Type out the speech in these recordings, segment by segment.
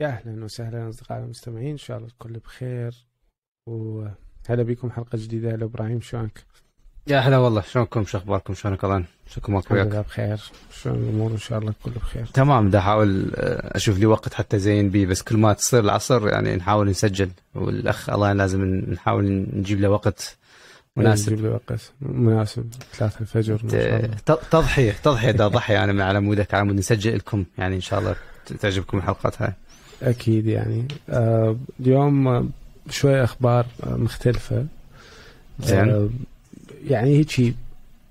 يا أهلا وسهلا أصدقائي المستمعين إن شاء الله الكل بخير. وهلا بكم حلقة جديدة. هلا إبراهيم شلونك؟ يا هلا والله. شلونكم؟ شو أخباركم؟ شلونك الان؟ شلونكم الحمد لله بخير. شلون الأمور؟ إن شاء الله الكل بخير. تمام. دا احاول آه، أشوف لي وقت حتى زين بيه بس كل ما تصير العصر يعني نحاول نسجل. والأخ الله لازم نحاول نجيب له وقت مناسب. نجيب له وقت مناسب. ثلاثة الفجر ما شاء الله. ت- تضحية تضحية. دا ضحية. أنا من على مودك على مود نسجل لكم. يعني إن شاء الله تعجبكم الحلقات هاي. أكيد يعني. آه اليوم شوي أخبار آه، مختلفة. زين. آه يعني هيك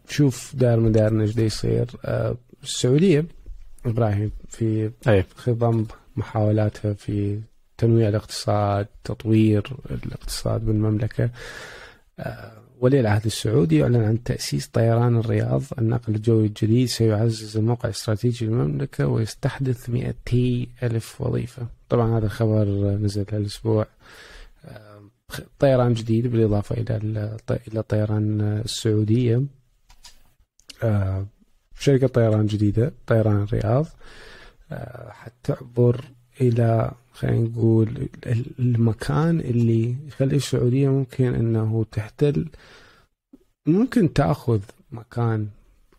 شوف دار من دارنا إيش يصير. آه السعودية إبراهيم في خضم محاولاتها في تنويع الاقتصاد تطوير الاقتصاد بالمملكة. ولي العهد السعودي يعلن عن تأسيس طيران الرياض. النقل الجوي الجديد سيعزز الموقع الاستراتيجي للمملكة ويستحدث 200 ألف وظيفة. طبعا هذا الخبر نزل هالأسبوع آه، طيران جديد بالإضافة إلى إلى طيران السعودية. شركة طيران جديدة طيران الرياض. حتعبر إلى خلينا نقول ال- المكان اللي يخلي السعودية ممكن أنه تحتل ممكن تأخذ مكان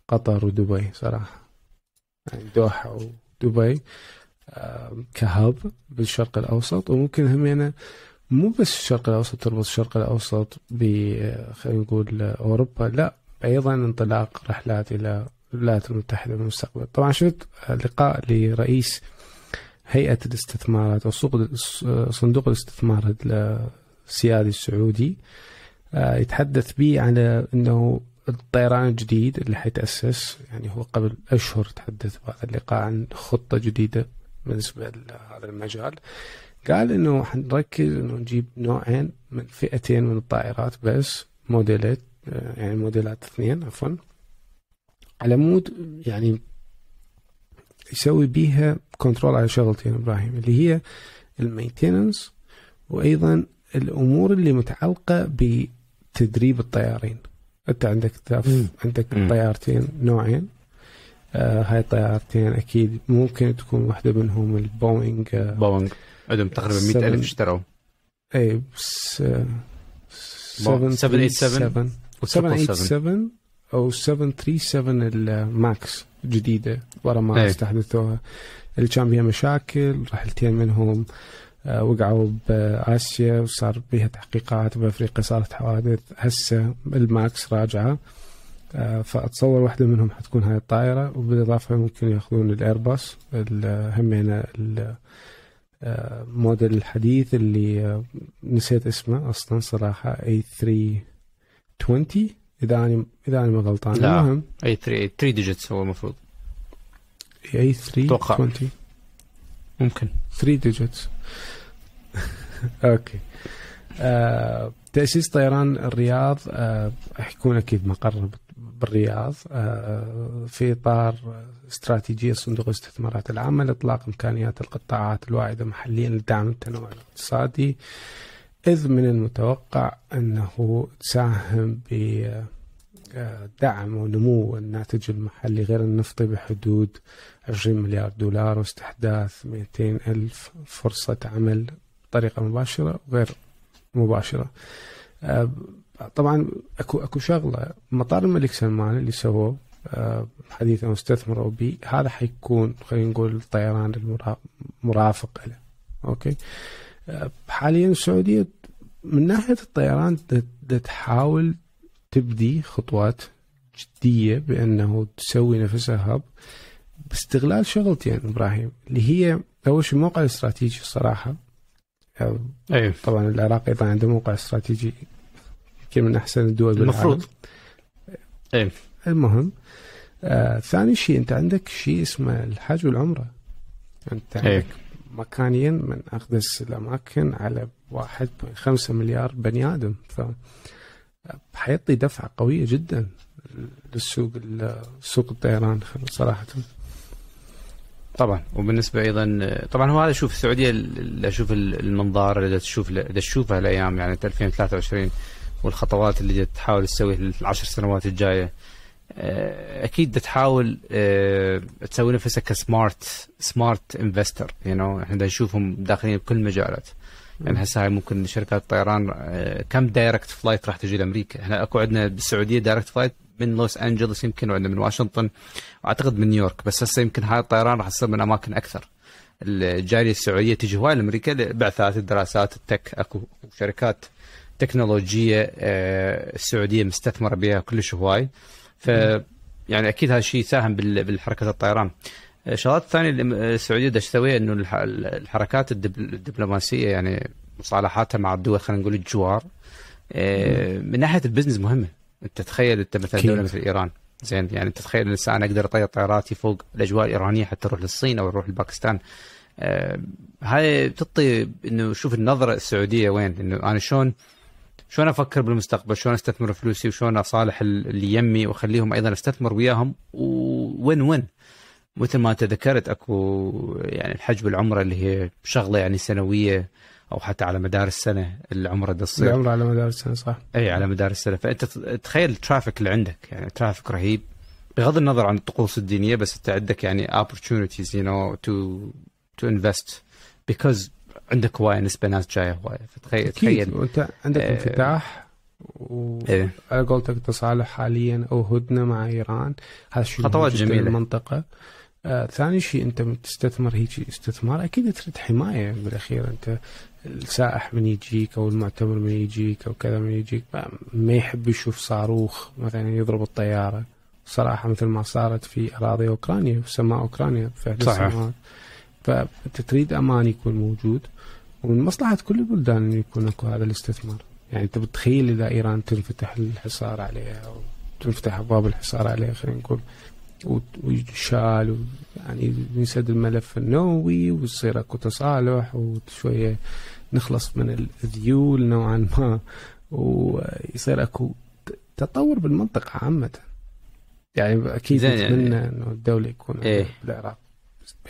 قطر ودبي صراحة. يعني دوحة ودبي كهب بالشرق الأوسط وممكن همينة مو بس الشرق الأوسط تربط الشرق الأوسط ب خلينا نقول أوروبا لا أيضا انطلاق رحلات إلى الولايات المتحدة بالمستقبل طبعا شفت لقاء لرئيس هيئة الاستثمارات أو صندوق الاستثمار السيادي السعودي آه، يتحدث به على أنه الطيران الجديد اللي حيتأسس يعني هو قبل أشهر تحدث بهذا اللقاء عن خطة جديدة بالنسبة لهذا المجال. قال إنه حنركز إنه نجيب نوعين من فئتين من الطائرات بس موديلات آه، يعني موديلات اثنين عفوا. على مود يعني يسوي بيها control على شغلتين إبراهيم اللي هي ال maintenance وأيضا الأمور اللي متعلقة بتدريب الطيارين. أنت عندك تف... عندك. طيارتين نوعين. آه هاي الطيارتين أكيد ممكن تكون واحدة منهم البوينغ آه بوينغ عندهم تقريبا 100 seven- ألف اشتروا. اي بس آه، بو- 737 و 787 أو 737 ال Max جديده ورا ما إيه. استحدثوها. اللي كان بيها مشاكل رحلتين منهم آه، وقعوا بآسيا وصار بيها تحقيقات بأفريقيا صارت حوادث. هسه ال Max راجعة آه، فأتصور واحدة منهم حتكون هاي الطائرة وبالإضافة ممكن يأخذون ال Airbus ال- همينه ال- آه، الحديث اللي نسيت اسمه أصلا صراحة A 320 إذا أنا إذا أنا ما غلطان. لا. المهم. A 3 3 digits هو المفروض. A أتوقع. 320 ممكن. 3 digits okay. آه، تأسيس طيران الرياض آه، حيكون أكيد مقر بالرياض آه، في إطار استراتيجية صندوق الاستثمارات العامة لإطلاق إمكانيات القطاعات الواعدة محليا لدعم التنوع الاقتصادي. إذ من المتوقع أنه تساهم بدعم ونمو الناتج المحلي غير النفطي بحدود 20 مليار دولار واستحداث 200 ألف فرصة عمل بطريقة مباشرة وغير مباشرة. آه، طبعا أكو أكو شغلة. مطار الملك سلمان اللي سووه آه، حديثا واستثمروا به هذا حيكون خلينا نقول الطيران المرا- مرافق له. أوكي؟ آه، حاليا السعودية من ناحية الطيران تحاول تبدي خطوات جدية بأنه تسوي نفسها هب باستغلال شغلتين إبراهيم اللي هي أول شيء الموقع الاستراتيجي الصراحه اي طبعا العراق أيضا عنده موقع استراتيجي يمكن من أحسن الدول بالعالم المفروض. إيه. المهم آه ثاني شيء أنت عندك شيء اسمه الحج والعمرة أنت إيه. عندك مكانيا من اقدس الاماكن على 1.5 مليار بني آدم. ف حيعطي دفعة قوية جدا للسوق سوق الطيران صراحة. طبعا. وبالنسبة أيضا طبعا هو هذا شوف السعودية اللي أشوف المنظار اللي تشوف اللي تشوفها الأيام يعني 2023 والخطوات اللي تحاول تسويها العشر سنوات الجاية. أكيد تحاول آه، تسوي نفسك ك smart smart investor you know إحنا نشوفهم داخلين بكل المجالات. يعني هسه هاي ممكن شركات الطيران آه، كم direct flight راح تجي لأمريكا؟ إحنا أكو عندنا بالسعودية direct flight من لوس انجلوس يمكن وعندنا من واشنطن واعتقد من نيويورك بس هسه يمكن هاي الطيران راح تصير من أماكن أكثر. الجالية السعودية تجي هواي لأمريكا لبعثات الدراسات ال tech أكو شركات تكنولوجية السعودية مستثمرة بها كلش هواي. ف يعني أكيد هذا الشيء ساهم بالحركه الطيران. الشغلات الثانية اللي السعودية بدها تسويها إنه الحركات الدبلوماسية يعني مصالحاتها مع الدول خلينا نقول الجوار آه، من ناحية ال business مهمة. أنت تخيل أنت مثلا دولة مثل إيران زين يعني انت تخيل الإنسان أنا أقدر أطير طياراتي فوق الأجواء الإيرانية حتى أروح للصين أو أروح لباكستان. آه، هاي بتعطي إنه شوف النظرة السعودية وين؟ إنه أنا شلون شلون أفكر بالمستقبل؟ شلون أستثمر فلوسي؟ وشلون أصالح اللي يمي؟ وأخليهم أيضا أستثمر وياهم؟ وين وين؟ مثل ما انت ذكرت أكو يعني الحج والعمرة اللي هي شغلة يعني سنوية أو حتى على مدار السنة العمرة تصير. العمرة على مدار السنة صح. إي على مدار السنة. فأنت تخيل ال traffic اللي عندك. يعني traffic رهيب. بغض النظر عن الطقوس الدينية بس أنت عندك يعني opportunities you know to to invest. Because عندك هواية نسبة ناس جاية هواية. فتخيل تخيل وأنت عندك آه انفتاح وعلى إيه؟ قولتك تصالح حاليا أو هدنة مع إيران. هذا شيء خطوات جميلة. المنطقة. آه ثاني شيء أنت تستثمر هيك استثمار أكيد تريد حماية بالأخير. أنت السائح من يجيك أو المعتمر من يجيك أو كذا من يجيك ما يحب يشوف صاروخ مثلا يضرب الطيارة. صراحة مثل ما صارت في أراضي أوكرانيا في سماء أوكرانيا. في السنوات فانت تريد أمان يكون موجود ومن مصلحة كل البلدان إنه يكون أكو هذا الاستثمار. يعني انت بتخيل إذا إيران تنفتح الحصار عليها أو تنفتح أبواب الحصار عليها خلينا نقول ويشال يعني ينسد الملف النووي ويصير أكو تصالح وشوية نخلص من الذيول نوعا ما ويصير أكو تطور بالمنطقة عامة. يعني أكيد يعني نتمنى يعني إنه الدولة يكون إيه؟ بالعراق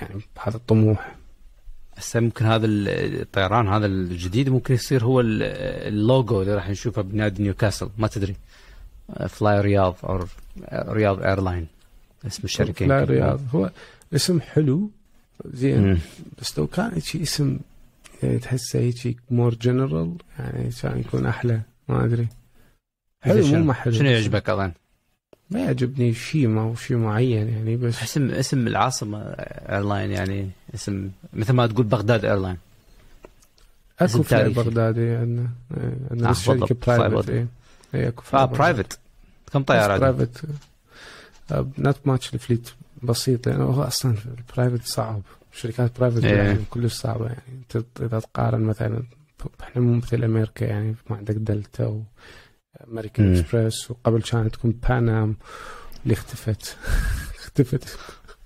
يعني بهذا الطموح. هسه ممكن هذا الطيران هذا الجديد ممكن يصير هو اللوجو اللي راح نشوفه بنادي نيوكاسل ما تدري. فلاي رياض أو رياض airline اسم الشركة فلاي رياض هو اسم حلو زين بس لو كان هيك اسم يعني تحسه هيك more general يعني كان يكون أحلى ما أدري. حلو مو حلو شنو يعجبك أظن؟ ما يعجبني شيء ما هو شيء معين يعني بس اسم اسم العاصمة airline يعني اسم مثل ما تقول بغداد airline أكو فلاي بغدادي عندنا عندنا شركه private اي أكو آه private كم طيارات؟ private not much ال fleet بسيط يعني هو أصلا ال private صعب. شركات private يعني كلش صعبة يعني. إذا تقارن مثلا إحنا مو مثل أمريكا يعني ما عندك دلتا امريكان اكسبريس وقبل كانت تكون بانام اللي اختفت. اختفت.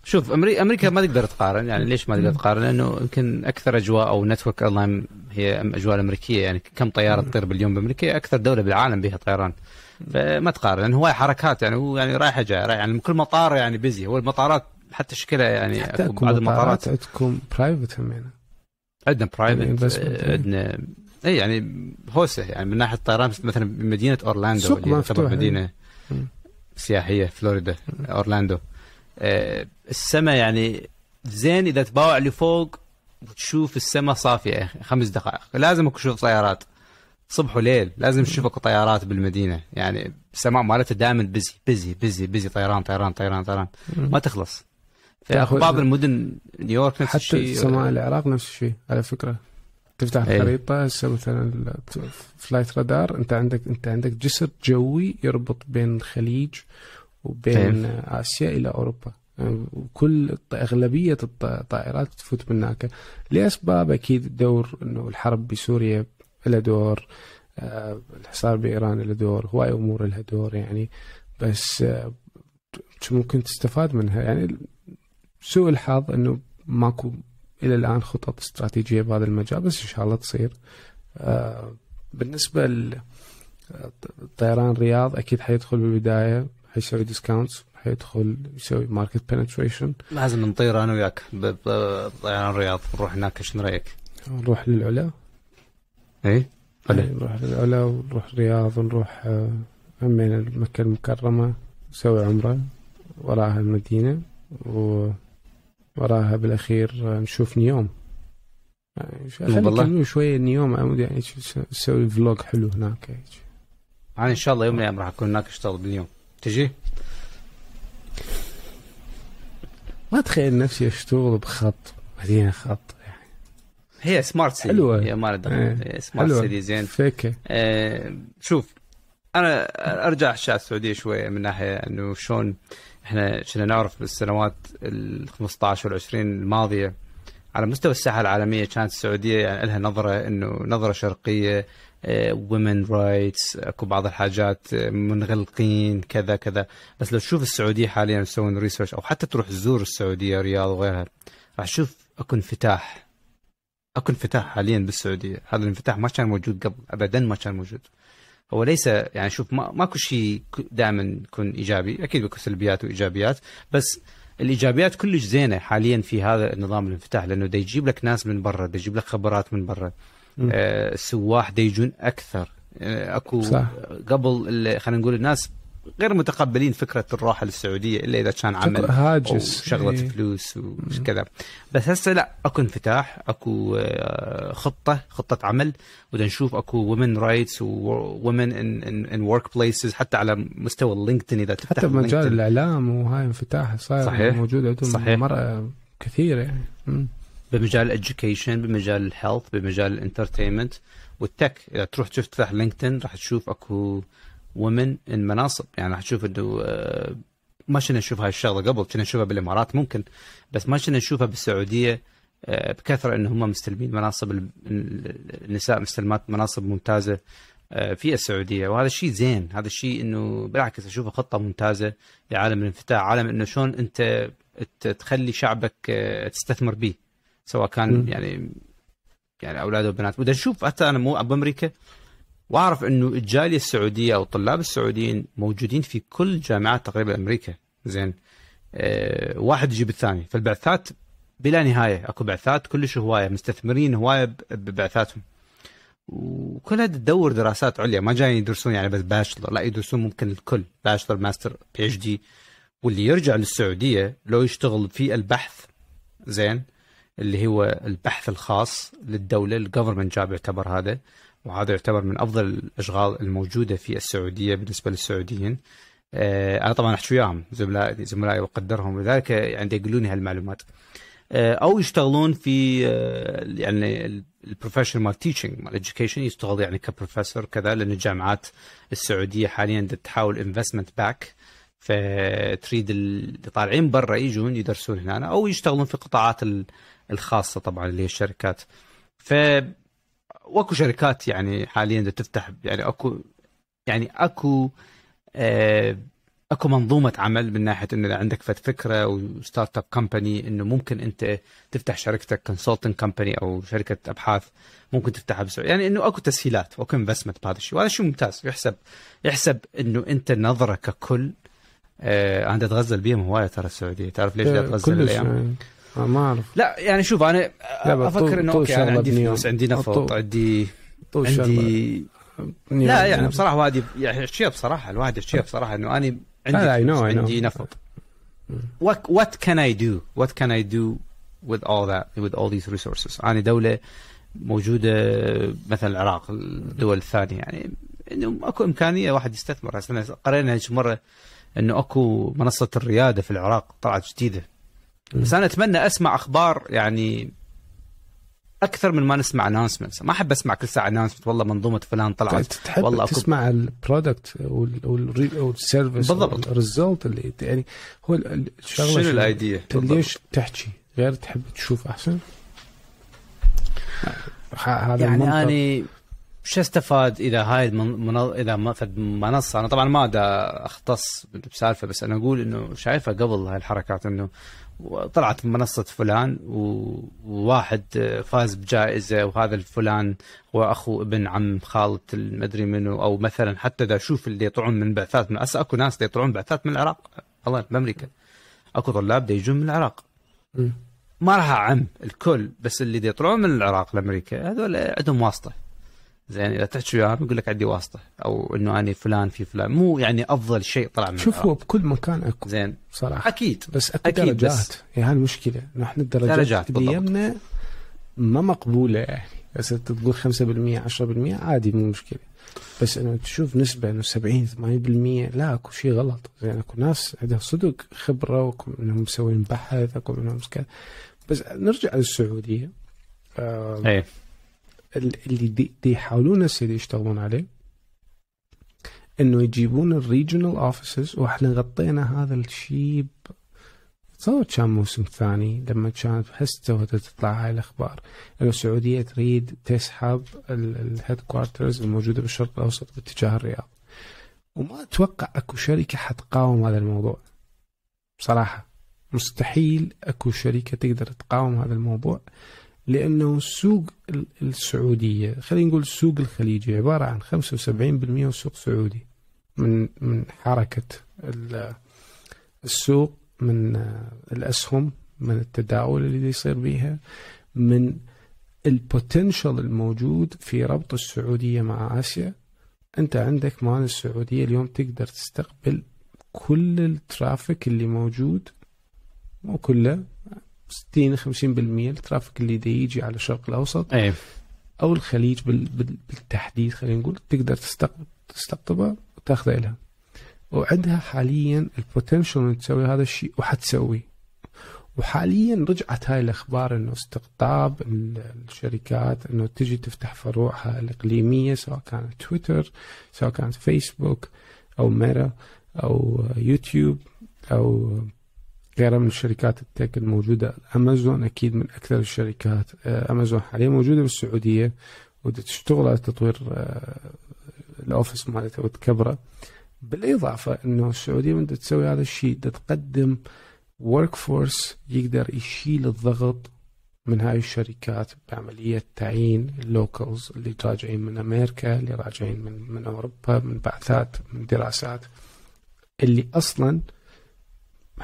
شوف أمريكا ما تقدر تقارن يعني ليش ما تقدر تقارن؟ لأنه يمكن أكثر أجواء أو network online هي أجواء الأمريكية يعني كم طيارة تطير باليوم بأمريكا أكثر دولة بالعالم بها طيران. فما تقارن لأن هواي حركات يعني هو يعني رايحة جاية رايح يعني كل مطار يعني busy هو المطارات حتى شكلها يعني حتى بعض المطارات. عندكم private هم يعني. عندنا private يعني عندنا اي يعني هوسه يعني من ناحية الطيران مثلا مدينة أورلاندو اللي تعتبر مدينة سياحية فلوريدا أورلاندو. آه السماء يعني زين. إذا تباوع لفوق وتشوف السماء صافية خمس دقائق. لازم تشوف طيارات. صبح وليل لازم تشوف أكو طيارات بالمدينة. يعني السماء مالتها دائما busy busy busy busy. طيران طيران طيران طيران. ما تخلص. في بعض المدن نيويورك نفس الشيء. حتى سماء العراق نفس الشيء على فكرة. تفتح إيه. الخريطة هسه مثلا فلايت رادار أنت عندك أنت عندك جسر جوي يربط بين الخليج وبين أيه. آسيا إلى أوروبا. وكل أغلبية الطائرات تفوت من هناك لأسباب أكيد دور إنه الحرب بسوريا لها دور آه، الحصار بإيران له دور هواي أمور لها دور يعني. بس آه، ممكن تستفاد منها. يعني سوء الحظ إنه ماكو إلى الآن خطط استراتيجية بهذا المجال بس إن شاء الله تصير. آه، بالنسبة للطيران رياض أكيد حيدخل بالبداية حيسوي discounts حيدخل يسوي market penetration لازم نطير أنا وياك بطيران رياض نروح هناك شنو رأيك؟ نروح للعلا. اي نروح للعلا ونروح الرياض ونروح همين مكه المكرمة نسوي عمرة وراها المدينة وراها بالأخير نشوف نيوم. يعني خلينا شوية نيوم يعني نسوي فلوج حلو هناك. أنا إن شاء الله يوم من الأيام راح أكون هناك أشتغل باليوم. تجي؟ ما تخيل نفسي أشتغل بخط مدينة خط هي سمارت سيتي حلوة. هي ما إيه. سمارت سيتي زين. فكة. آه شوف أنا أرجع الشارع السعودية شوية من ناحية إنه شلون إحنا كنا نعرف بالسنوات ال 15 وال 20 الماضية على مستوى الساحة العالمية كانت السعودية يعني لها نظرة إنه نظرة شرقية women آه rights أكو بعض الحاجات منغلقين كذا كذا. بس لو تشوف السعودية حاليا يسوون research أو حتى تروح تزور السعودية رياض وغيرها راح تشوف أكو انفتاح. أكو انفتاح حاليا بالسعودية. هذا الانفتاح ما كان موجود قبل ابدا ما كان موجود. هو ليس يعني شوف ما ماكو شيء دائما يكون إيجابي. أكيد بيكون سلبيات وإيجابيات بس الإيجابيات كلش زينة حاليا في هذا النظام الانفتاح لأنه دا يجيب لك ناس من برا دا يجيب لك خبرات من برا. آه السواح دا يجون أكثر. آه أكو صح. قبل خلينا نقول الناس غير متقبلين فكرة الراحة للسعودية إلا إذا كان عمل هاجس. شغلة إيه. فلوس وكذا بس هسه لا أكو انفتاح أكو آه، خطة خطة عمل ودا نشوف أكو women rights و women in work places حتى على مستوى ال LinkedIn إذا تفتح حتى بمجال الإعلام وهاي انفتاح صاير صحيح. موجود عندهم صحيح. مرة كثير يعني. بمجال ال education بمجال ال health بمجال ال entertainment وال tech إذا تروح تفتح LinkedIn راح تشوف أكو women المناصب. يعني راح تشوف إنه آه، ما كنا نشوف هاي الشغلة قبل كنا نشوفها بالإمارات ممكن بس ما كنا نشوفها بالسعودية آه، بكثرة ان هم مستلمين مناصب النساء مستلمات مناصب ممتازة آه، في السعودية. وهذا الشيء زين هذا الشيء إنه بالعكس اشوفه خطة ممتازة لعالم الانفتاح عالم إنه شلون أنت تخلي شعبك تستثمر به سواء كان م. يعني يعني أولاد وبنات. ودا نشوف حتى أنا مو بامريكا وأعرف أنه الجاليه السعودية أو الطلاب السعوديين موجودين في كل جامعات تقريبا أمريكا. زين. أه واحد يجيب الثاني. فالبعثات بلا نهاية. أكو بعثات كلش هواية. مستثمرين هواية ببعثاتهم وكلها تدور دراسات عليا. ما جايين يدرسون يعني بس bachelor لا يدرسون ممكن الكل. bachelor master PhD واللي يرجع للسعودية لو يشتغل في البحث زين اللي هو البحث الخاص للدولة ال government job يعتبر هذا. وهذا يعتبر من أفضل الأشغال الموجودة في السعودية بالنسبة للسعوديين. آه، أنا طبعا احكي وياهم زملائي زملائي واقدرهم لذلك يعني يقولون هالمعلومات. آه، أو يشتغلون في آه، يعني ال professional مال teaching مال education يشتغل يعني كبروفيسور كذا لأن الجامعات السعودية حاليا تحاول investment back فتريد اللي طالعين برا يجون يدرسون هنا. أو يشتغلون في القطاعات الخاصة طبعا اللي هي الشركات. ف واكو شركات يعني حاليا تفتح يعني أكو يعني أكو آه أكو منظومة عمل من ناحية إنه إذا عندك فكرة و startup company إنه ممكن أنت تفتح شركتك consulting company أو شركة أبحاث ممكن تفتحها بسرعة يعني إنه أكو تسهيلات واكو investment بهذا الشيء وهذا شيء ممتاز. يحسب يحسب إنه أنت نظره ككل آه أنا أتغزل بيهم هواية ترى السعودية. تعرف ليش اتغزل الأيام؟ ما أعرف. لا يعني شوف أنا أفكر إنه okay أنا عندي فلوس عندي نفط عندي عندي لا يعني بصراحة وادي يعني اشياء بصراحة الواحد اشياء بصراحة إنه أنا عندي عندي نفط. What what can I do? What can I do with all that with all these resources? أنا دولة موجودة مثلا العراق الدول الثانية يعني إنه أكو إمكانية واحد يستثمر. قرينا مرة إنه أكو منصة الريادة في العراق طلعت جديدة. بس أنا أتمنى أسمع أخبار يعني أكثر من ما نسمع announcements ما أحب أسمع كل ساعة announcement والله منظومة فلان طلعت. تحب والله تسمع ال product وال service بالضبط. ال result اللي يعني هو الشغله شنو الايديا ليش تحكي؟ غير تحب تشوف أحسن؟ هذا يعني أني شو أستفاد إذا هاي المن... إذا منصة؟ أنا طبعا ما دا أختص بسالفة بس أنا أقول إنه شايفها قبل هاي الحركات إنه طلعت منصة فلان وواحد فاز بجائزة وهذا الفلان هو أخو ابن عم خالة المدري منو أو مثلا حتى إذا أشوف اللي يطلعون من بعثات من أسا أكو ناس يطلعون بعثات من العراق. الله بأمريكا. أكو طلاب يجون من العراق. ما راح أعم الكل بس اللي يطلعون من العراق لأمريكا هذول عندهم واسطة. زين إذا تحكي وياهم يقول لك عندي واسطة أو إنه أنا فلان في فلان. مو يعني أفضل شيء طلع من شوف هو. بكل مكان أكو زين. صراحة. أكيد. بس أكو أكيد، درجات. بس- هي هاي المشكلة. نحن الدرجات درجات، اللي بالضبط. يمنا ما مقبولة. يعني بس تقول 5% 10% عادي مو مشكلة. بس إنه تشوف نسبة إنه 70 80% لا أكو شيء غلط. زين أكو ناس عندها صدق خبرة واكو منهم مسوين بحث أكو منهم كذا. بس نرجع للسعودية. آه إيه. اللي دي, دي يحاولون هسه دي يشتغلون عليه إنه يجيبون ال regional offices وإحنا غطينا هذا الشيء تصور كان موسم ثاني لما كانت وهي تطلع هاي الأخبار. إنه السعودية تريد تسحب ال headquarters الموجودة بالشرق الأوسط باتجاه الرياض. وما أتوقع أكو شركة حتقاوم هذا الموضوع. بصراحه مستحيل أكو شركة تقدر تقاوم هذا الموضوع. لأنه السوق ال- السعودية خلينا نقول السوق الخليجي عبارة عن 75% سوق سعودي. من من حركة ال- السوق من الأسهم من التداول اللي يصير بيها من ال potential الموجود في ربط السعودية مع آسيا. أنت عندك مال السعوديه اليوم تقدر تستقبل كل ال traffic اللي موجود مو كله 60 50% ال traffic اللي دا يجي على الشرق الأوسط. إيه. أو الخليج بال- بال- بالتحديد خلينا نقول تقدر تستقطب تستقطبه وتاخذه لها وعندها حاليا البوتنشل ان تسوي هذا الشيء وحتسوي. وحاليا رجعت هاي الأخبار إنه استقطاب ال- الشركات إنه تجي تفتح فروعها الإقليمية سواء كانت تويتر سواء كانت فيسبوك أو ميرا أو يوتيوب أو غيرها من الشركات التك الموجودة أمازون أكيد من أكثر الشركات. آه، أمازون حاليا موجودة بالسعودية وتشتغل على تطوير آه، ال office مالتها وتكبره بالإضافة إنه السعودية من تسوي هذا الشيء؟ تقدم workforce يقدر يشيل الضغط من هاي الشركات بعملية تعيين ال locals اللي راجعين من أمريكا اللي راجعين من, من أوروبا من بعثات من دراسات. اللي أصلا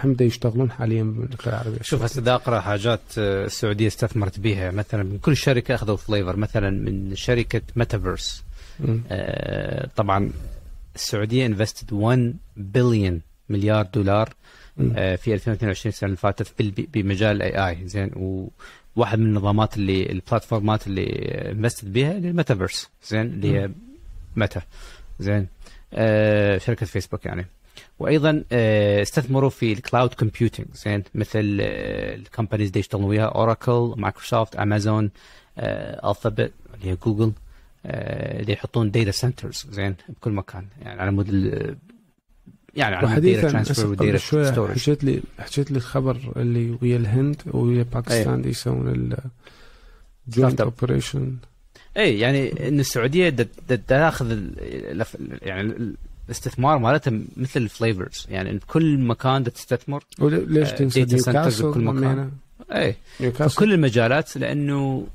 هم دا يشتغلون حاليا بالمملكة العربية شوف هسه دا أقرأ حاجات آه، السعودية استثمرت بها. مثلا من كل شركة أخذوا flavor مثلا من شركة ميتافيرس. آه، طبعا السعودية invested 1 بليون مليار دولار. آه، في 2022 السنة اللي فاتت بمجال ال AI زين وواحد من النظامات اللي ال platformات اللي invested بها اللي الميتافيرس زين اللي هي ميتا زين آه، شركة فيسبوك يعني. وأيضا آه، استثمروا في ال cloud computing زين؟ مثل ال companies اللي يشتغلون وياها اوراكل مايكروسوفت امازون Alphabet اللي هي جوجل آه، اللي يحطون data centers زين؟ بكل مكان. يعني على مود يعني على مود وحديثا data transfer هسه و قبل data شوية storage. حكيت لي حكيت لي الخبر اللي ويا الهند ويا باكستان دي يسوون ال joint Startup. operation اي يعني إن السعودية تاخذ يعني الاستثمار مالتها مثل ال flavors. يعني بكل مكان تستثمر وليش آه، تنسى نيوكاسل بكل مكان. اي في كل المجالات لأنه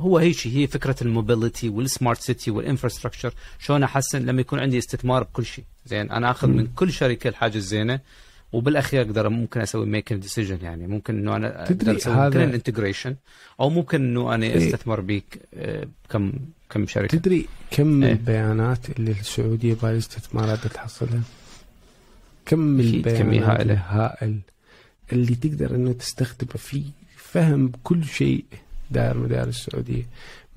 هو هيك شيء هي فكرة ال mobility وال smart city وال infrastructure شلون أحسن؟ لما يكون عندي استثمار بكل شيء. زين أنا آخذ. من كل شركة الحاجة الزينة وبالأخير أقدر ممكن أسوي make decision يعني ممكن إنه أنا تدري أقدر أسوي هذا- ممكن ال integration أو ممكن إنه أنا إيه. أستثمر بيك آه، كم شركة تدري كم إيه. البيانات اللي السعودية by استثمارات تحصلها؟ كم البيانات كمية هائلة. الهائل اللي تقدر إنه تستخدمه في فهم كل شيء داير مدار السعودية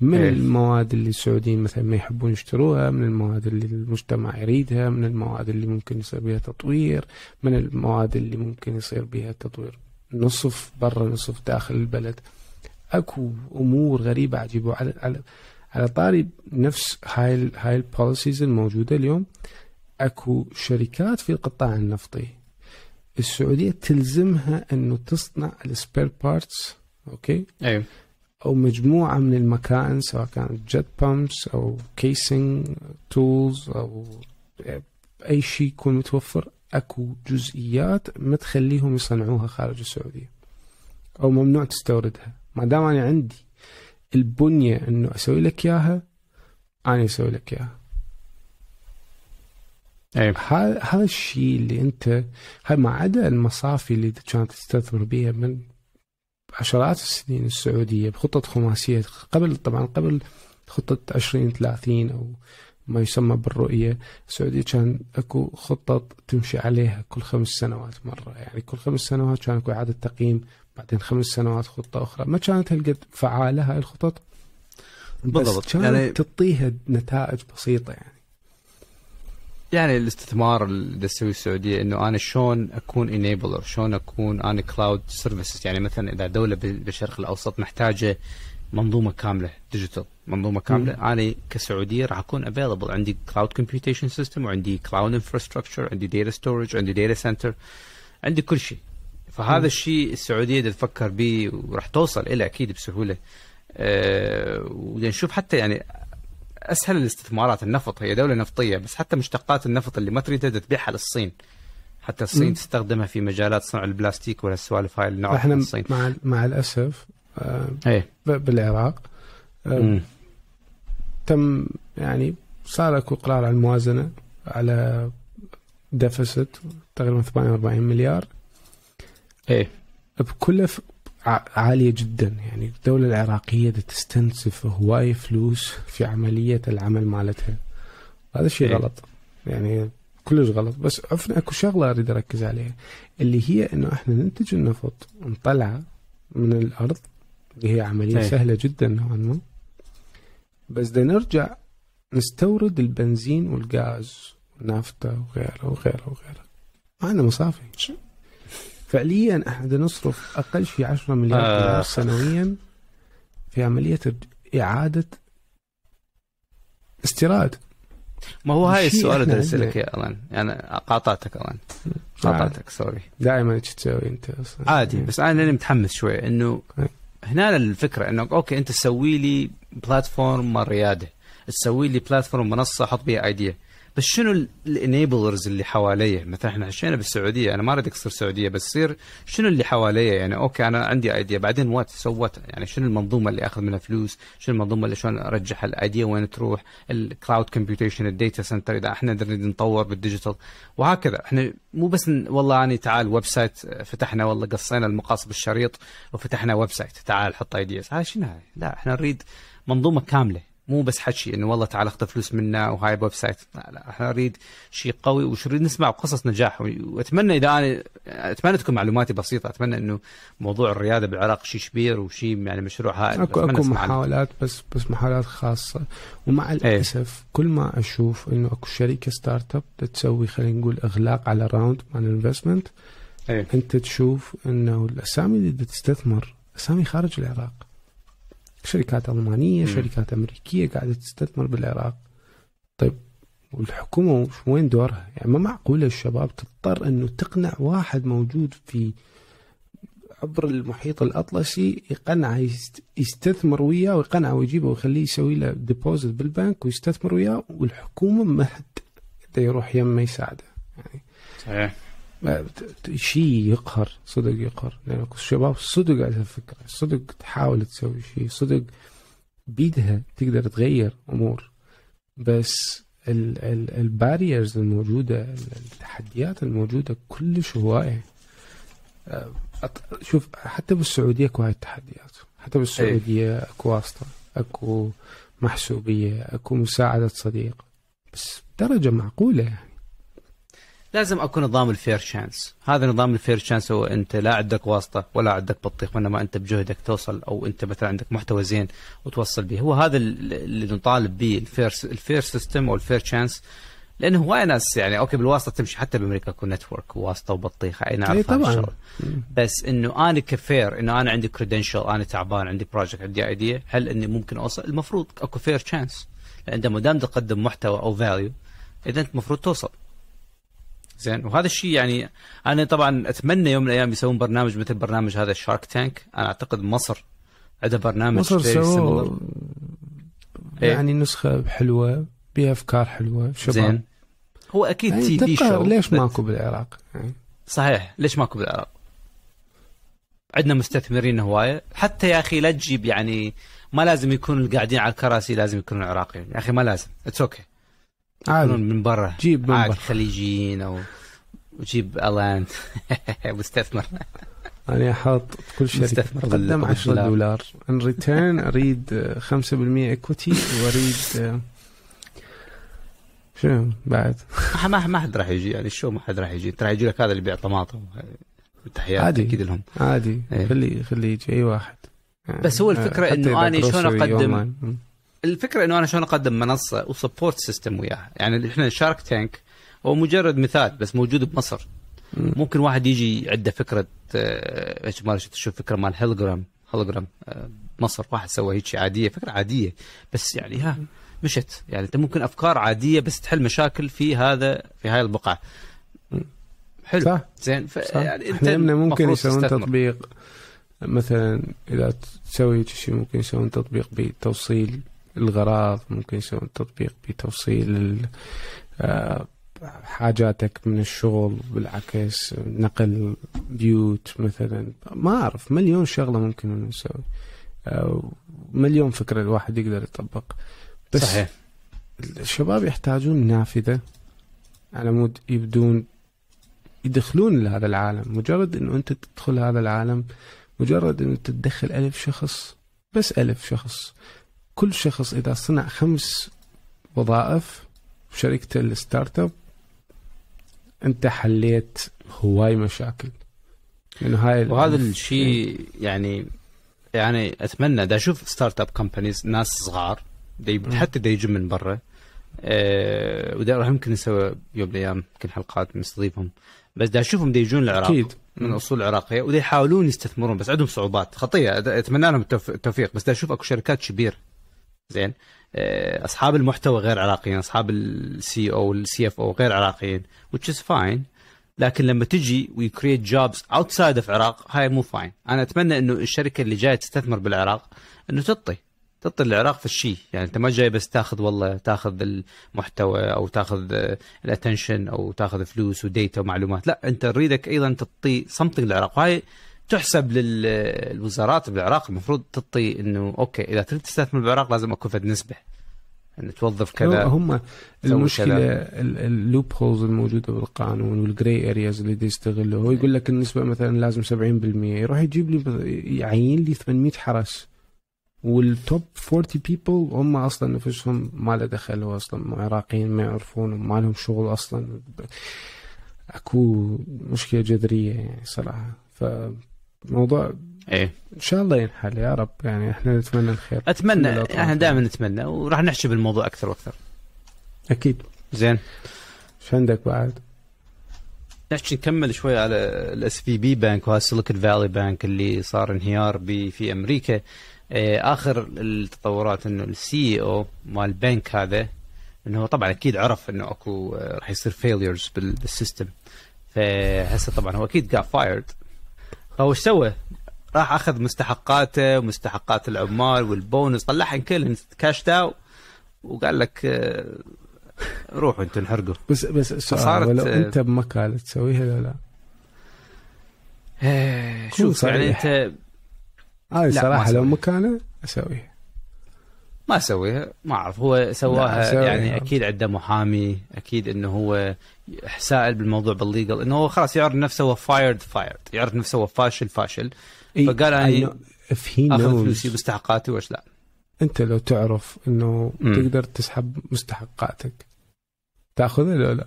من إيه. المواد اللي السعوديين مثلا ما يحبون يشتروها من المواد اللي المجتمع يريدها من المواد اللي ممكن يصير بها تطوير من المواد اللي ممكن يصير بها تطوير نصف برا نصف داخل البلد أكو أمور غريبة عجيبة على على على طاري نفس هاي ال هاي policies الموجودة اليوم. أكو شركات في القطاع النفطي السعودية تلزمها إنه تصنع ال spare parts okay؟ أيوه. أو مجموعة من المكائن سواء كانت jet pumps أو casing tools أو أي شيء يكون متوفر. أكو جزئيات ما تخليهم يصنعوها خارج السعودية أو ممنوع تستوردها. ما دام أنا عندي البنية إنه أسوي لك إياها أنا أسوي لك إياها. أيوه هذا الشيء اللي أنت هاي ما عدا المصافي اللي كانت تستثمر بها من عشرات السنين السعودية بخطط خماسية قبل طبعا قبل خطة 2030 أو ما يسمى بالرؤية السعودية كان أكو خطط تمشي عليها كل خمس سنوات مرة. يعني كل خمس سنوات كان أكو إعادة تقييم بعدين خمس سنوات خطة أخرى. ما كانت هالقد فعالة هاي الخطط. بالضبط. بس كانت يعني- تعطيها نتائج بسيطة يعني. يعني الاستثمار اللي تسويه السعودية إنه أنا شلون أكون enabler شلون أكون أنا cloud services يعني مثلا إذا دولة بال- بالشرق الأوسط محتاجة منظومة كاملة digital منظومة كاملة أنا كسعودية راح أكون available عندي cloud computation system وعندي cloud infrastructure عندي data storage عندي data center عندي كل شيء. فهذا الشيء السعودية بدها تفكر به وراح توصل إلى أكيد بسهولة. أه ونشوف حتى يعني أسهل الاستثمارات النفط. هي دولة نفطية بس حتى مشتقات النفط اللي ما تريدها تبيعها للصين. حتى الصين مم. تستخدمها في مجالات صنع البلاستيك ولا السوالف هاي اللي نعرفها الصين. مع مع الأسف آه، إيه. ب- بالعراق آه،. تم يعني صار أكو قرار على الموازنة على ديفست تقريبا 48 مليار. إيه. بكلف ع- عالية جدا. يعني الدولة العراقية دا تستنزف هواي فلوس في عملية العمل مالتها. هذا شيء إيه. غلط. يعني كلش غلط. بس عفنا أكو شغلة أريد أركز عليها. اللي هي إنه إحنا ننتج النفط ونطلعه من الأرض. اللي هي عملية إيه. سهلة جدا نوعا ما. بس بدنا نرجع نستورد البنزين والغاز والنافطه وغيره وغيره وغيره. ما عندنا مصافي. فعليا إحنا نصرف أقل شيء 10 مليار آه. دولار سنويا في عملية إعادة استيراد. ما هو هاي السؤال اللي أسألك. يا ألان. يعني قاطعتك ألان. قاطعتك sorry دائما إيش تسوي أنت؟ أصلا عادي بس أنا لأني متحمس شوي إنه okay. هنا الفكرة إنه okay أنت تسوي لي platform مال ريادة. تسوي لي platform منصة أحط بيها idea بس شنو ال enablers اللي حواليه؟ مثلا إحنا حچينا بالسعودية أنا ما أريد اكسر السعوديه بس يصير شنو اللي حواليه؟ يعني okay أنا عندي idea بعدين what so يعني شنو المنظومة اللي أخذ منها فلوس؟ شنو المنظومة اللي شلون أرجح؟ ال idea وين تروح؟ ال cloud computation ال data center إذا إحنا نريد نطور بال digital وهكذا. إحنا مو بس والله أني تعال website فتحنا والله قصينا المقاس بالشريط وفتحنا website تعال حط ideas هاي شنو هاي؟ لا إحنا نريد منظومة كاملة. مو بس حكي إنه والله تعال اخذ فلوس منا وهاي website لا لا إحنا نريد شيء قوي وش نريد نسمع قصص نجاح وأتمنى إذا أنا أتمنى تكون معلوماتي بسيطة أتمنى إنه موضوع الريادة بالعراق شيء كبير وشيء يعني مشروع هائل اكو أكو. محاولات بس بس محاولات خاصة ومع إيه. الأسف كل ما أشوف إنه أكو شركة startup تسوي خلينا نقول إغلاق على round مال ال investment إيه. أنت تشوف إنه الأسامي اللي بتستثمر أسامي خارج العراق شركات ألمانية مم. شركات أمريكية قاعدة تستثمر بالعراق طيب والحكومة وش- وين دورها؟ يعني ما معقولة الشباب تضطر إنه تقنع واحد موجود في عبر المحيط الأطلسي يقنعه يست- يستثمر وياه ويقنعه ويجيبه ويخليه يسوي له ديبوزيت بالبنك ويستثمر وياه والحكومة ما حد يروح يمه يساعده يعني صحيح شيء يقهر صدق يقهر. لأن اكو الشباب صدق على الفكرة صدق تحاول تسوي شيء صدق بيدها تقدر تغير أمور. بس ال barriers الموجودة ال- التحديات الموجودة كلش هواية. أه، أط- شوف حتى بالسعودية أكو هاي التحديات. حتى بالسعودية أكو واسطة أكو محسوبية أكو مساعدة صديق. بس درجة معقولة. يعني لازم أكون نظام ال fair chance. هذا نظام ال fair chance هو أنت لا عندك واسطة ولا عندك بطيخ وإنما أنت بجهدك توصل أو أنت مثلا عندك محتوى زين وتوصل به. هو هذا ال- اللي نطالب به ال fair ال fair system أو ال fair chance لأنه هواي ناس يعني okay بالواسطة تمشي. حتى بأمريكا أكو network وواسطه وبطيخة. أي نعرف طبعا. بس إنه أنا ك fair إنه أنا عندي credential أنا تعبان عندي project عندي idea هل إني ممكن أوصل؟ المفروض أكو fair chance لأن ما دام تقدم محتوى أو value إذا أنت المفروض توصل. زين. وهذا الشيء يعني أنا طبعا أتمنى يوم من الأيام يسوون برنامج مثل برنامج هذا الشارك تانك أنا أعتقد مصر عندها برنامج مصر سووا. إيه. يعني نسخة حلوة بها أفكار حلوة شباب. زين. هو أكيد يعني TV show ليش ماكو بالعراق؟ يعني صحيح. ليش ماكو بالعراق؟ عندنا مستثمرين هواية. حتى يا أخي لا تجيب يعني ما لازم يكونوا القاعدين على الكراسي لازم يكونوا عراقيين يا أخي ما لازم. it's okay يكونون عادي من برا جيب من برا. خليجيين أو وجيب ألان مستثمر أنا أحط كل شركة مستثمر قدم بال- 10 بالدولار. دولار ان ريتيرن أريد آه، 5% اكوتي وأريد آه، شنو بعد ما ما حد راح يجي يعني الشو ما حد راح يجي ترى يجي لك هذا اللي يبيع طماطم تحيات عادي. أكيد لهم عادي إيه. خلي خلي يجي أي واحد بس هو حتى إنه إذا أنا شلون grocery أقدم- online. م. الفكرة إنه أنا شلون أقدم منصة وسبورت سيستم وياها. يعني إحنا شارك تانك هو مجرد مثال بس موجود بمصر. مم. ممكن واحد يجي عنده فكرة آه، إيش ما تشوف فكرة مال hologram hologram آه، مصر. واحد سوى هيك شيء عادية فكرة عادية. بس يعني ها مشت. يعني أنت ممكن أفكار عادية بس تحل مشاكل في هذا في هاي البقعة. حلو. صح. زين. ف- صح. يعني أنت ممكن يسوون. تطبيق مثلا إذا تسوي شيء ممكن يسوون تطبيق بتوصيل الغراض ممكن يسوون تطبيق بتوصيل آه، حاجاتك من الشغل بالعكس نقل بيوت مثلا. ما أعرف مليون شغلة ممكن نسوي آه، مليون فكرة الواحد يقدر يطبق. بس صحيح. الشباب يحتاجون نافذة على مود يبدون يدخلون لهذا العالم. مجرد إنه أنت تدخل هذا العالم مجرد إنه تتدخل ألف شخص بس ألف شخص. كل شخص إذا صنع خمس وظائف شركة ال startup أنت حليت هواي مشاكل. لأنه هاي وهذا الشيء يعني يعني أتمنى دا أشوف startup companies ناس صغار دي. حتى دا يجوا من برا. أه ودا راح يمكن نسوي يوم من الأيام يمكن حلقات نستضيفهم. بس دا اشوفهم دا يجون العراق أكيد. من أصول عراقيه ودا يحاولون يستثمرون بس عندهم صعوبات. خطيه أتمنى لهم التوف- التوفيق. بس دا أشوف أكو شركات كبيرة. زين. أه أصحاب المحتوى غير عراقيين أصحاب ال CEO وال CFO غير عراقيين which is fine. لكن لما تجي و create jobs outside of العراق هاي مو fine أنا أتمنى إنه الشركة اللي جاية تستثمر بالعراق إنه تعطي تعطي العراق في الشيء. يعني أنت ما جاي بس تاخذ والله تاخذ المحتوى أو تاخذ ال attention أو تاخذ فلوس و data ومعلومات. لا أنت نريدك أيضا تعطي something للعراق. وهاي تحسب للوزارات بالعراق المفروض تعطي إنه okay إذا تريد تستثمر بالعراق لازم أكو فد نسبة. انه توظف كذا هم المشكلة. ال loopholes الموجودة بالقانون وال gray areas اللي دي يستغله هو يقول لك النسبة مثلا لازم 70% يروح يجيب لي يعين لي 800 حرس. وال top 40 people هم أصلا نفسهم ما له دخل هو أصلا عراقيين ما يعرفون وما لهم شغل أصلا. أكو مشكلة جذرية يعني صراحة. فموضوع إيه. إن شاء الله ينحل يا رب يعني إحنا نتمنى الخير. أتمنى. إحنا دائما نتمنى وراح نحكي بالموضوع أكثر وأكثر. أكيد. زين. إيش عندك بعد؟ نحكي نكمل شوي على ال SVB bank وهذا Silicon Valley Bank اللي صار انهيار بي في أمريكا. آه، آخر التطورات إنه ال CEO مال البنك هذا إنه هو طبعا أكيد عرف إنه أكو آه، راح يصير failures بال system. فهسه طبعا هو أكيد got fired فهو إيش سوى؟ راح أخذ مستحقاته ومستحقات العمال والبونس طلعهم كلهم cash out وقال لك آه، روحوا أنتم انحرقوا بس بس السؤال ولو أنت بمكانه تسويها ولا لا؟ آه، كون شوف يعني. أنت هاي لا، صراحة لو. مكانه أسويها ما اسويها ما أعرف. هو سواها. يعني أكيد عنده محامي أكيد إنه هو سائل بالموضوع بال legal إنه هو خلاص يعرف نفسه هو fired fired يعرف نفسه هو فاشل فاشل. فقال هي آخذ فلوسي مستحقاتي وإيش لا. أنت لو تعرف إنه مم. تقدر تسحب مستحقاتك تأخذها لو لا؟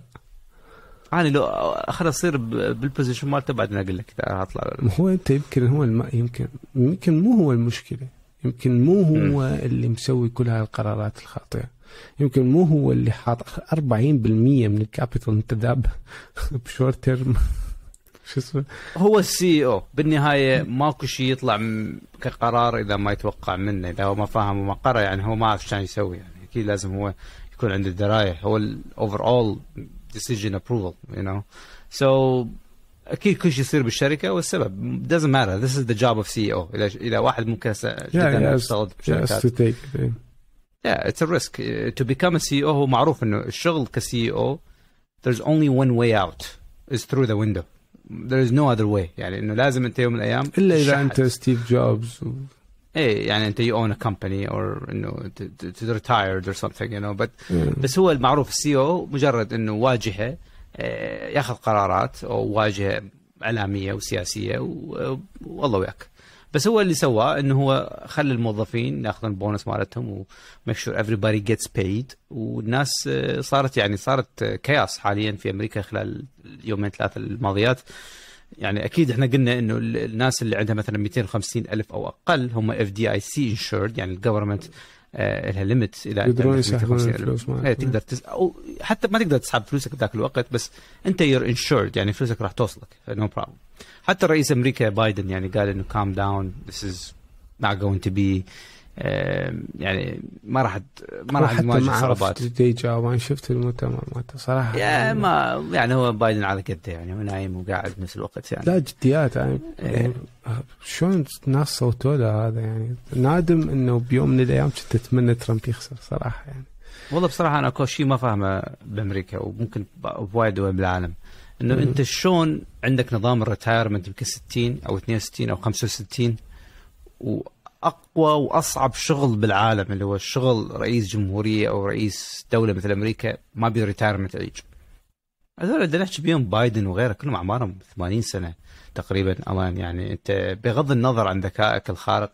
أنا لو أخذ أصير بال position مالته بعدين أقول لك اطلع هو أنت يمكن هو الم... يمكن يمكن مو هو المشكلة. يمكن مو هو. اللي مسوي كل هاي القرارات الخاطئة. يمكن مو هو اللي حاط 40% من ال capital انت داب ب short term. شو اسمه؟ هو ال CEO. بالنهاية ماكو شيء يطلع كقرار إذا ما يتوقع منه. إذا هو ما فاهم وما قرأ يعني هو ما عارف شو كان يسوي. يعني أكيد لازم هو يكون عنده الدرايه هو ال overall decision approval you know. So أكيد كل شيء يصير بالشركة والسبب doesn't matter this is the job of CEO اذا اذا واحد ممكن جدا Just بشركات yeah it's a risk Uh, to become a CEO هو معروف انه الشغل ك CEO there's only one way out is through the window there is no other way يعني انه لازم انت يوم من الأيام الا اذا. انت ستيف جوبز و... إيه يعني انت you own a company or انه or something you know but مم. بس هو المعروف ال CEO مجرد انه واجهه آه، ياخذ قرارات أو واجهة إعلامية وسياسية والله وياك. بس هو اللي سواه إنه هو خلى الموظفين ياخذون البونس مالتهم و make sure everybody gets paid. والناس آه، صارت يعني صارت chaos حاليا في أمريكا خلال اليومين ثلاثة الماضيات. يعني أكيد إحنا قلنا إنه ال- الناس اللي عندها مثلا 250 ألف أو أقل هم FDIC insured يعني ال government لها limit إلى يقدرون يسحبون 250 ألف. الفلوس إيه مالك تقدر تس... أو حتى ما تقدر تسحب فلوسك بذاك الوقت بس أنت you're insured يعني فلوسك راح توصلك no problem حتى رئيس أمريكا بايدن يعني قال إنه calm down this is not going to be آم، يعني ما راح ما راح نواجه ما صعوبات. يجاوب أنا شفت المؤتمر مالته صراحة. يا ما يعني هو بايدن على قده يعني هو نايم وقاعد بنفس الوقت يعني. لا جديات يعني إيه. شلون الناس صوتوا له هذا يعني؟ نادم إنه بيوم من الأيام كنت أتمنى ترامب يخسر صراحة يعني. والله بصراحة أنا اكو شيء ما فاهمه بأمريكا وممكن بوايد دول بالعالم. إنه. أنت شلون عندك نظام ال retirement يمكن 60 أو 62 أو 65 واقوى وأصعب شغل بالعالم اللي هو الشغل رئيس جمهورية أو رئيس دولة مثل أمريكا ما بي retirement age هذول اللي نحكي بيهم بايدن وغيره كلهم أعمارهم 80 سنة تقريبا الان يعني. أنت بغض النظر عن ذكائك الخارق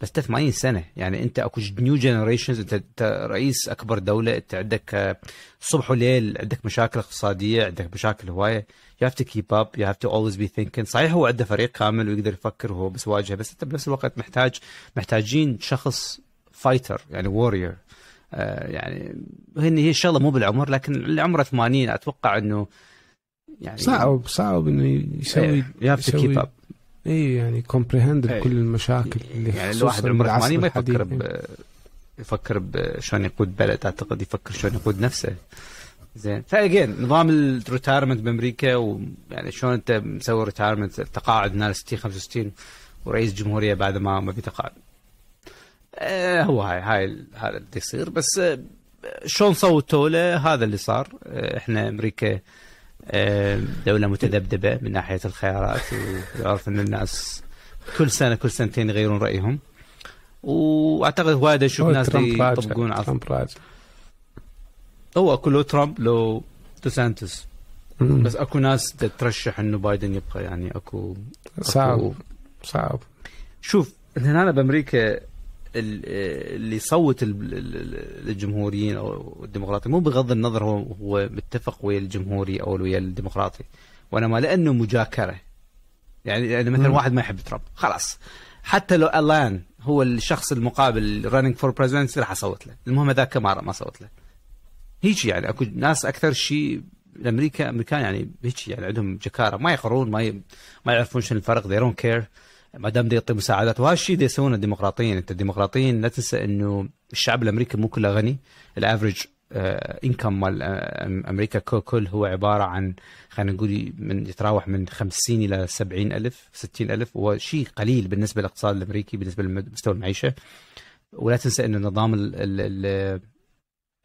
بس أنت 80 سنة. يعني أنت أكو new generations أنت, انت رئيس أكبر دولة أنت عندك آه، صبح وليل عندك مشاكل اقتصادية عندك مشاكل هواية. You have to keep up. You have to always be thinking. صحيح هو عنده فريق كامل ويقدر يفكر وهو بس واجهه بس أنت بنفس الوقت محتاج محتاجين شخص fighter يعني و warrior آه يعني هن هي الشغلة مو بالعمر لكن اللي عمره 80 أتوقع إنه يعني صعب صعب إنه يسوي you have to keep up اي يعني comprehend. كل المشاكل اللي يعني الواحد عمره بالعصر 80 ما يفكر. ب يفكر بشلون يقود بلد أعتقد يفكر شلون يقود نفسه. زين. فاجين نظام ال retirement بأمريكا ويعني شلون أنت مسوي retirement تقاعد ناس 60 65 ورئيس جمهورية بعد ما ما بيتقاعد آه هو هاي هاي هذا اللي يصير. بس آه شلون صوتوا له؟ هذا اللي صار. آه إحنا أمريكا آه دولة متذبذبة من ناحية الخيارات ويعرف إن الناس كل سنة كل سنتين يغيرون رأيهم. وأعتقد وايد أشوف ناس يطبقون على ترامب راجع. هو اكو لو ترامب لو ديسانتس مم. بس أكو ناس ترشح إنه بايدن يبقى يعني اكو صعب. صعب. شوف هنا أنا بأمريكا ال- اللي يصوت ال- ال- ال- الجمهوريين أو الديمقراطي مو بغض النظر هو هو متفق ويا الجمهوري أو ويا الديمقراطي وانما لأنه مجاكرة. يعني يعني مثلا. واحد ما يحب ترامب خلاص. حتى لو الان هو الشخص المقابل running for presidency راح أصوت له. المهم ذاك ما ما صوت له. هيك يعني أكو ناس أكثر شيء الامريكا أمريكان يعني هيك يعني عندهم جكارة ما يقرون ما ي... ما يعرفون شنو الفرق they don't care. ما دام يعطي مساعدات وهذا الشيء يسوونه الديمقراطيين. أنت الديمقراطيين لا تنسى إنه الشعب الأمريكي مو كله غني. الافرج انكم مال آه، أمريكا ككل هو عبارة عن خلينا نقول من يتراوح من 50 إلى 70 ألف 60 ألف. وهو شيء قليل بالنسبة للاقتصاد الأمريكي بالنسبة لمستوى المعيشة. ولا تنسى إنه نظام ال ال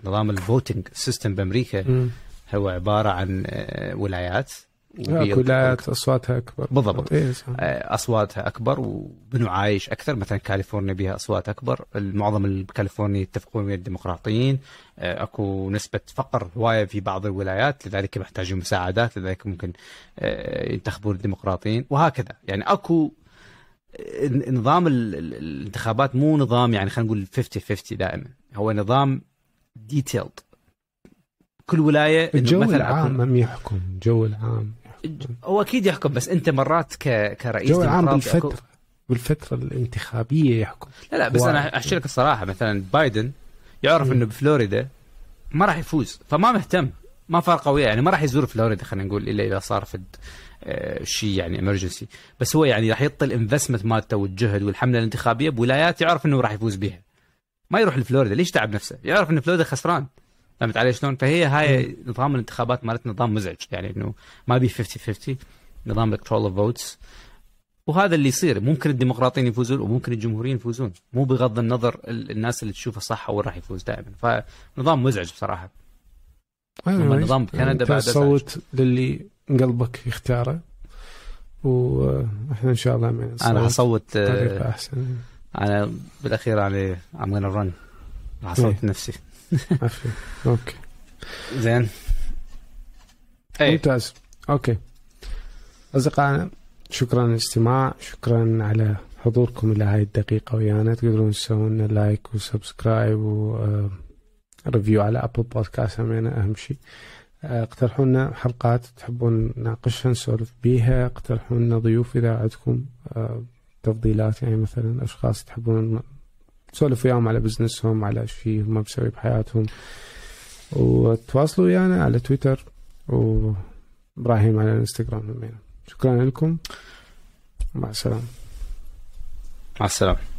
نظام ال voting system بأمريكا. هو عبارة عن آه، ولايات. اكو ولايات أصواتها أكبر. بالضبط. إيه. آه، أصواتها أكبر وبنو عايش أكثر. مثلا كاليفورنيا بها أصوات أكبر. معظم الكاليفورني يتفقون ويا الديمقراطيين. آه، أكو نسبة فقر هوايه في بعض الولايات. لذلك محتاجين مساعدات. لذلك ممكن آه، ينتخبون الديمقراطيين. وهكذا. يعني أكو آه، نظام ال- ال- الانتخابات مو نظام يعني خلينا نقول 50 50 دائما. هو نظام detailed كل ولاية الجو العام هم يحكم الجو العام يحكم. هو أكيد يحكم بس أنت مرات ك... كرئيس الجو العام بالفترة بالفترة الانتخابية يحكم لا لا بس واحد. أنا أحكي لك الصراحة مثلا بايدن يعرف مم. إنه بفلوريدا ما راح يفوز فما مهتم ما فارقه وياه يعني ما راح يزور فلوريدا خلينا نقول إلا إذا صار في آه، شيء يعني emergency بس هو يعني راح يعطي ال investment مالته والجهد والحملة الانتخابية بولايات يعرف إنه راح يفوز بها ما يروح لفلوريدا ليش تعب نفسه؟ يعرف انه فلوريدا خسران. فهمت علي شلون؟ فهي هاي نظام الانتخابات مالت نظام مزعج يعني إنه ما بي 50 50 نظام electoral votes وهذا اللي يصير ممكن الديمقراطيين يفوزون وممكن الجمهوريين يفوزون. مو بغض النظر ال- الناس اللي تشوفه صح هو راح يفوز دائما. فنظام مزعج بصراحة. هم نظام كندا بعد صوت للي قلبك يختاره وإحنا إن شاء الله أنا حصوت آه، أحسن. أنا بالأخير I'm gonna run راح اصوت إيه. نفسي okay. زين. اي ممتاز. okay. أصدقائنا شكرا للاستماع شكرا على حضوركم إلى هاي الدقيقة ويانا. تقدرون تسوون لنا و subscribe و review على Apple Podcast همينة أهم شيء. اقترحوا لنا حلقات تحبون نناقشها نسولف بيها. اقترحوا لنا ضيوف إذا عندكم تفضيلات يعني مثلا أشخاص تحبون تسولف وياهم على بزنسهم على شيء هم بيسوي بحياتهم. وتواصلوا ويانا على تويتر وإبراهيم على الانستغرام شكرا لكم. مع السلامة. مع السلامة.